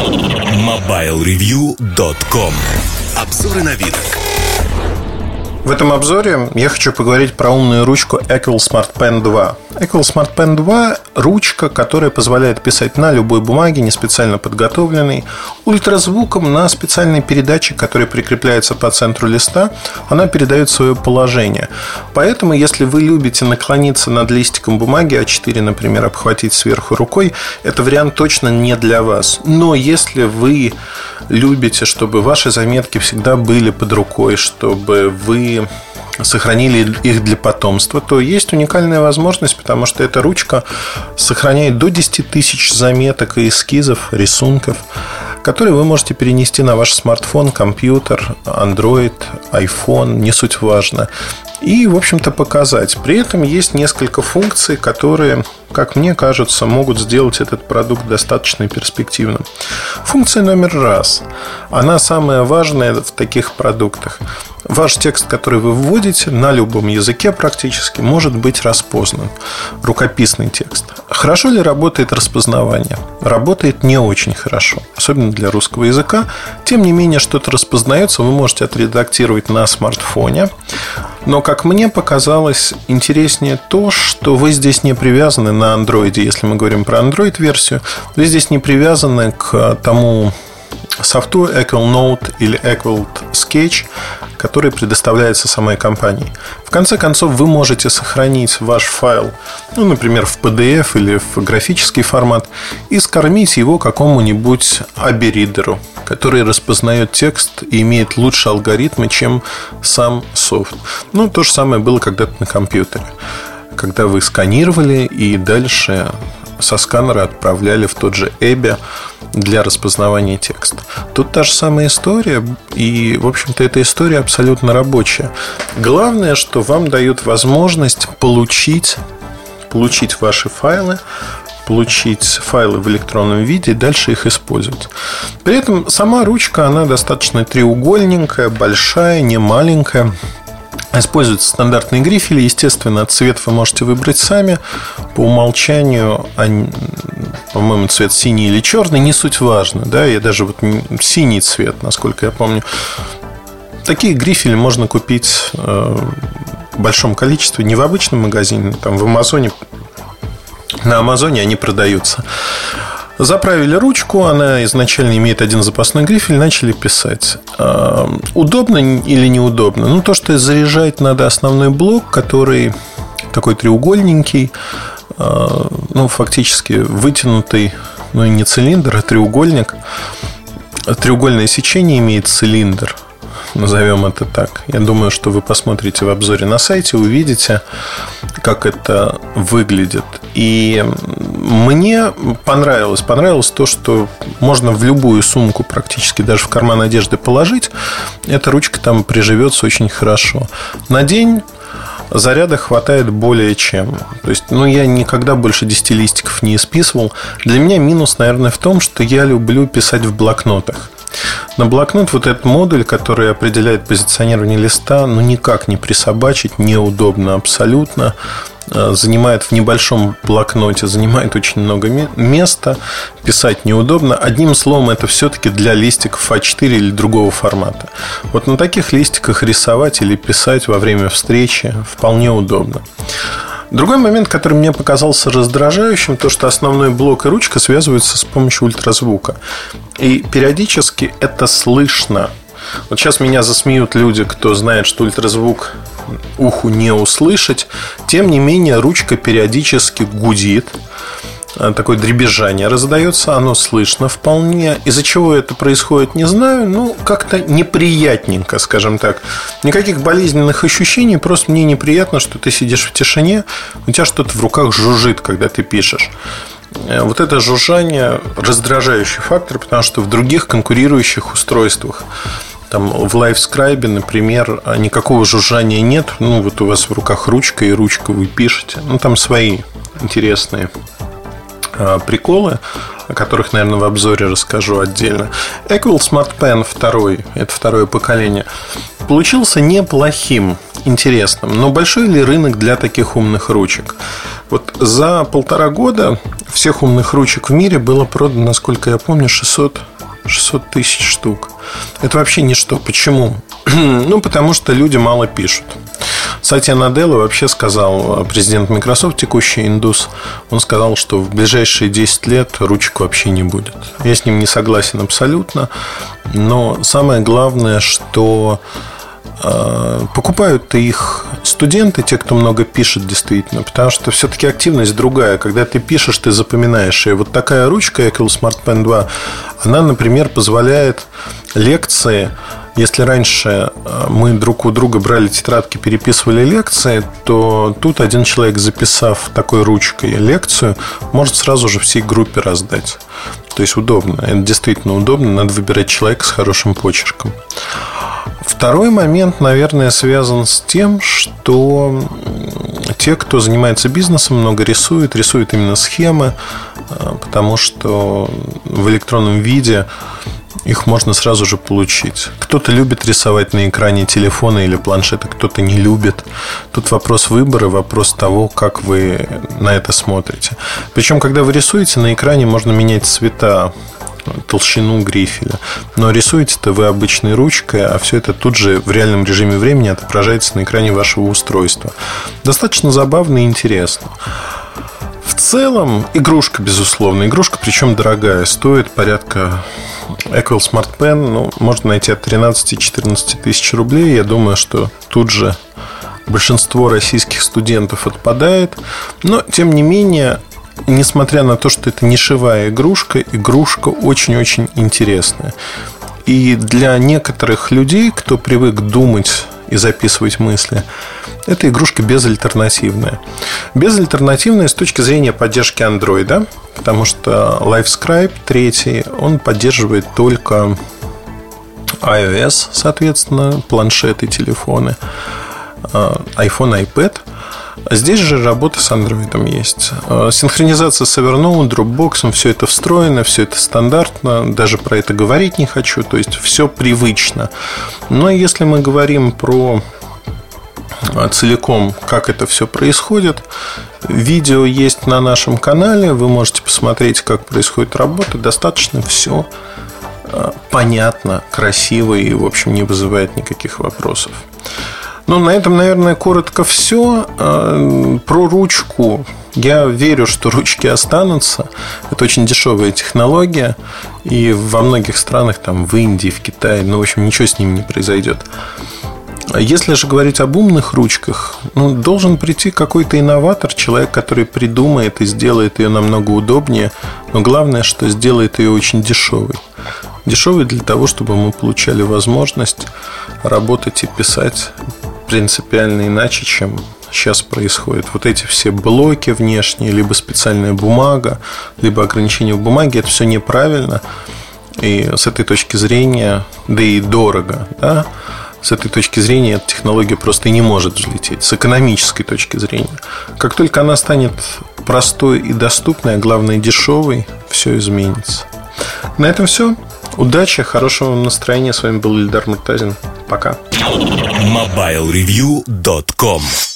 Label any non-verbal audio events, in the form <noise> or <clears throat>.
MobileReview.com Обзоры на вид. В этом обзоре я хочу поговорить про умную ручку Equal Smart Pen 2. Equal Smart Pen 2 – ручка, которая позволяет писать на любой бумаге, не специально подготовленной, ультразвуком на специальной передаче, которая прикрепляется по центру листа, она передает свое положение. Поэтому, если вы любите наклониться над листиком бумаги А4, например, обхватить сверху рукой, это вариант точно не для вас. Но если вы любите, чтобы ваши заметки всегда были под рукой, чтобы вы сохранили их для потомства, то есть уникальная возможность, потому что эта ручка сохраняет до 10 тысяч заметок и эскизов, рисунков, которые вы можете перенести на ваш смартфон, компьютер, Android, iPhone, не суть важно. И, в общем-то, показать. При этом есть несколько функций, которые, как мне кажется, могут сделать этот продукт достаточно перспективным. Функция номер раз. Она самая важная в таких продуктах. Ваш текст, который вы вводите на любом языке практически, может быть распознан. Рукописный текст. Хорошо ли работает распознавание? Работает не очень хорошо, особенно для русского языка. Тем не менее, что-то распознается, вы можете отредактировать на смартфоне. Но, как мне показалось, интереснее то, что вы здесь не привязаны на Android. Если мы говорим про Android-версию, вы здесь не привязаны к тому софту Equal Note или Equal Sketch, который предоставляется самой компанией. В конце концов, вы можете сохранить ваш файл, ну, например, в PDF или в графический формат, и скормить его какому-нибудь аберидеру, который распознает текст и имеет лучше алгоритмы, чем сам софт. Ну, то же самое было когда-то на компьютере когда вы сканировали и дальше со сканера отправляли в тот же Эбби для распознавания текста. Тут та же самая история, и, в общем-то, эта история абсолютно рабочая. Главное, что вам дают возможность получить, получить ваши файлы, получить файлы в электронном виде и дальше их использовать. При этом сама ручка, она достаточно треугольненькая, большая, не маленькая. Используются стандартные грифели. Естественно, цвет вы можете выбрать сами. По умолчанию, по-моему, цвет синий или черный, не суть важно. Да? Я даже вот синий цвет, насколько я помню. Такие грифели можно купить э, в большом количестве, не в обычном магазине, там в Амазоне. На Амазоне они продаются. Заправили ручку, она изначально имеет один запасной грифель, начали писать. Удобно или неудобно? Ну, то, что заряжать надо основной блок, который такой треугольненький, а, ну, фактически вытянутый, ну, не цилиндр, а треугольник. Треугольное сечение имеет цилиндр – назовем это так. Я думаю, что вы посмотрите в обзоре на сайте, увидите, как это выглядит. И мне понравилось. Понравилось то, что можно в любую сумку, практически даже в карман одежды положить. Эта ручка там приживется очень хорошо. На день заряда хватает более чем. То есть, ну, я никогда больше 10 листиков не исписывал. Для меня минус, наверное, в том, что я люблю писать в блокнотах. На блокнот вот этот модуль, который определяет позиционирование листа, ну никак не присобачить, неудобно абсолютно. Э, занимает в небольшом блокноте, занимает очень много места, писать неудобно. Одним словом, это все-таки для листиков А4 или другого формата. Вот на таких листиках рисовать или писать во время встречи вполне удобно. Другой момент, который мне показался раздражающим, то, что основной блок и ручка связываются с помощью ультразвука. И периодически это слышно. Вот сейчас меня засмеют люди, кто знает, что ультразвук уху не услышать. Тем не менее, ручка периодически гудит. Э, такое дребезжание раздается, оно слышно вполне. Из-за чего это происходит, не знаю. Ну, как-то неприятненько, скажем так. Никаких болезненных ощущений, просто мне неприятно, что ты сидишь в тишине, у тебя что-то в руках жужжит, когда ты пишешь. Э, вот это жужжание раздражающий фактор, потому что в других конкурирующих устройствах там в LiveScribe, например, никакого жужжания нет. Ну, вот у вас в руках ручка, и ручка вы пишете. Ну, там свои интересные а, приколы, о которых, наверное, в обзоре расскажу отдельно. Equal Smart Pen 2, это второе поколение, получился неплохим, интересным. Но большой ли рынок для таких умных ручек? Вот за полтора года всех умных ручек в мире было продано, насколько я помню, 600 600 тысяч штук. Это вообще ничто. Почему? <clears throat> ну, потому что люди мало пишут. Сатья Наделла вообще сказал, президент Microsoft, текущий индус, он сказал, что в ближайшие 10 лет ручек вообще не будет. Я с ним не согласен абсолютно, но самое главное, что покупают их студенты, те, кто много пишет действительно, потому что все-таки активность другая. Когда ты пишешь, ты запоминаешь. И вот такая ручка Equal Smart Pen 2, она, например, позволяет лекции если раньше э, мы друг у друга брали тетрадки, переписывали лекции, то тут один человек, записав такой ручкой лекцию, может сразу же всей группе раздать. То есть удобно. Это действительно удобно. Надо выбирать человека с хорошим почерком. Второй момент, наверное, связан с тем, что те, кто занимается бизнесом, много рисует, рисуют именно схемы, э, потому что в электронном виде их можно сразу же получить. Кто-то любит рисовать на экране телефона или планшета, кто-то не любит. Тут вопрос выбора, вопрос того, как вы на это смотрите. Причем, когда вы рисуете, на экране можно менять цвета толщину грифеля. Но рисуете-то вы обычной ручкой, а все это тут же в реальном режиме времени отображается на экране вашего устройства. Достаточно забавно и интересно. В целом, игрушка, безусловно. Игрушка, причем дорогая. Стоит порядка Equal Smart Pen. Ну, можно найти от 13-14 тысяч рублей. Я думаю, что тут же большинство российских студентов отпадает. Но, тем не менее, несмотря на то, что это нишевая игрушка, игрушка очень-очень интересная. И для некоторых людей, кто привык думать и записывать мысли. Эта игрушка безальтернативная. Безальтернативная с точки зрения поддержки Android, потому что LiveScribe 3, он поддерживает только iOS, соответственно, планшеты, телефоны, а, iPhone, iPad. Здесь же работа с Android есть. А, синхронизация с Evernote, Dropbox, все это встроено, все это стандартно. Даже про это говорить не хочу. То есть все привычно. Но если мы говорим про а, целиком, как это все происходит. Видео есть на нашем канале, вы можете посмотреть, как происходит работа. Достаточно все а, понятно, красиво и, в общем, не вызывает никаких вопросов. Ну, на этом, наверное, коротко все. А, про ручку. Я верю, что ручки останутся. Это очень дешевая технология. И во многих странах, там, в Индии, в Китае, ну, в общем, ничего с ними не произойдет. Если же говорить об умных ручках, ну, должен прийти какой-то инноватор, человек, который придумает и сделает ее намного удобнее, но главное, что сделает ее очень дешевой. Дешевый для того, чтобы мы получали возможность работать и писать принципиально иначе, чем сейчас происходит. Вот эти все блоки внешние, либо специальная бумага, либо ограничение в бумаге, это все неправильно. И с этой точки зрения, да и дорого, да, с этой точки зрения эта технология просто не может взлететь. С экономической точки зрения. Как только она станет простой и доступной, а главное дешевой, все изменится. На этом все. Удачи, хорошего вам настроения. С вами был Ильдар Муртазин. Пока. MobileReview.com